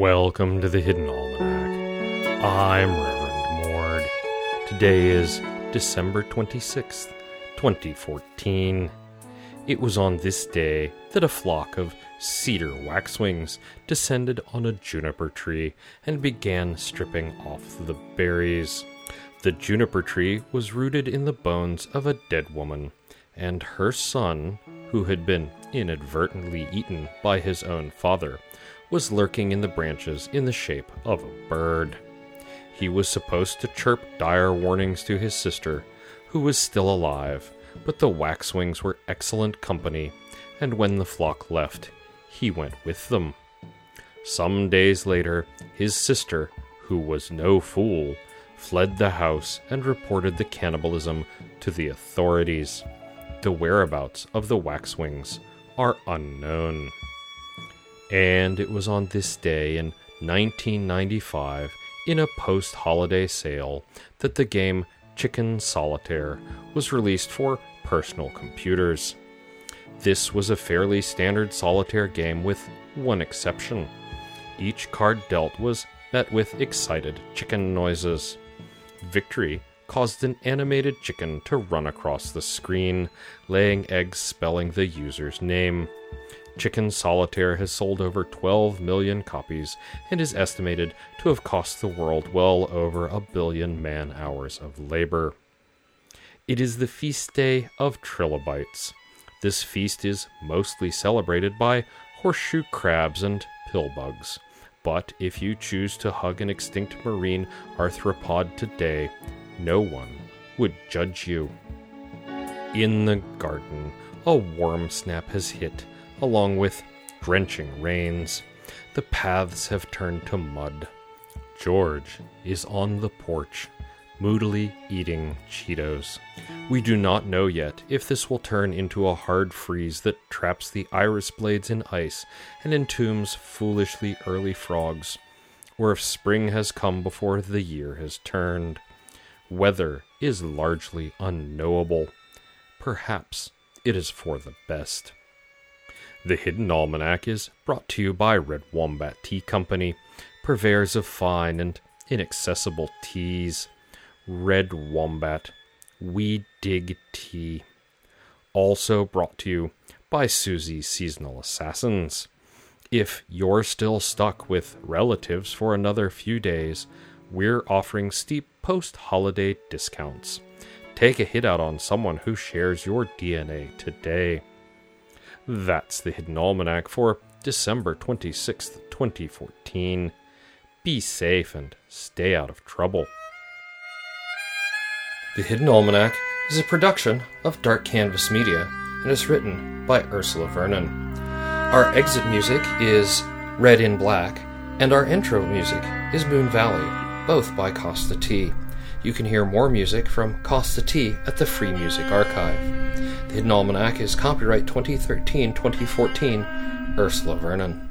Welcome to the Hidden Almanac. I'm Reverend Mord. Today is December 26th, 2014. It was on this day that a flock of cedar waxwings descended on a juniper tree and began stripping off the berries. The juniper tree was rooted in the bones of a dead woman, and her son, who had been inadvertently eaten by his own father, was lurking in the branches in the shape of a bird. He was supposed to chirp dire warnings to his sister, who was still alive, but the waxwings were excellent company, and when the flock left, he went with them. Some days later, his sister, who was no fool, fled the house and reported the cannibalism to the authorities. The whereabouts of the waxwings are unknown. And it was on this day in 1995, in a post holiday sale, that the game Chicken Solitaire was released for personal computers. This was a fairly standard solitaire game with one exception. Each card dealt was met with excited chicken noises. Victory caused an animated chicken to run across the screen, laying eggs spelling the user's name. Chicken Solitaire has sold over 12 million copies and is estimated to have cost the world well over a billion man hours of labor. It is the feast day of trilobites. This feast is mostly celebrated by horseshoe crabs and pillbugs. But if you choose to hug an extinct marine arthropod today, no one would judge you. In the garden, a warm snap has hit, along with drenching rains. The paths have turned to mud. George is on the porch, moodily eating Cheetos. We do not know yet if this will turn into a hard freeze that traps the iris blades in ice and entombs foolishly early frogs, or if spring has come before the year has turned. Weather is largely unknowable. Perhaps it is for the best. The Hidden Almanac is brought to you by Red Wombat Tea Company, purveyors of fine and inaccessible teas. Red Wombat, we dig tea. Also brought to you by Susie's Seasonal Assassins. If you're still stuck with relatives for another few days, we're offering steep post holiday discounts. Take a hit out on someone who shares your DNA today. That's the Hidden Almanac for December 26th, 2014. Be safe and stay out of trouble. The Hidden Almanac is a production of Dark Canvas Media and is written by Ursula Vernon. Our exit music is Red in Black, and our intro music is Moon Valley, both by Kosta T. You can hear more music from Kosta T at the Free Music Archive. The Hidden Almanac is copyright 2013 2014, Ursula Vernon.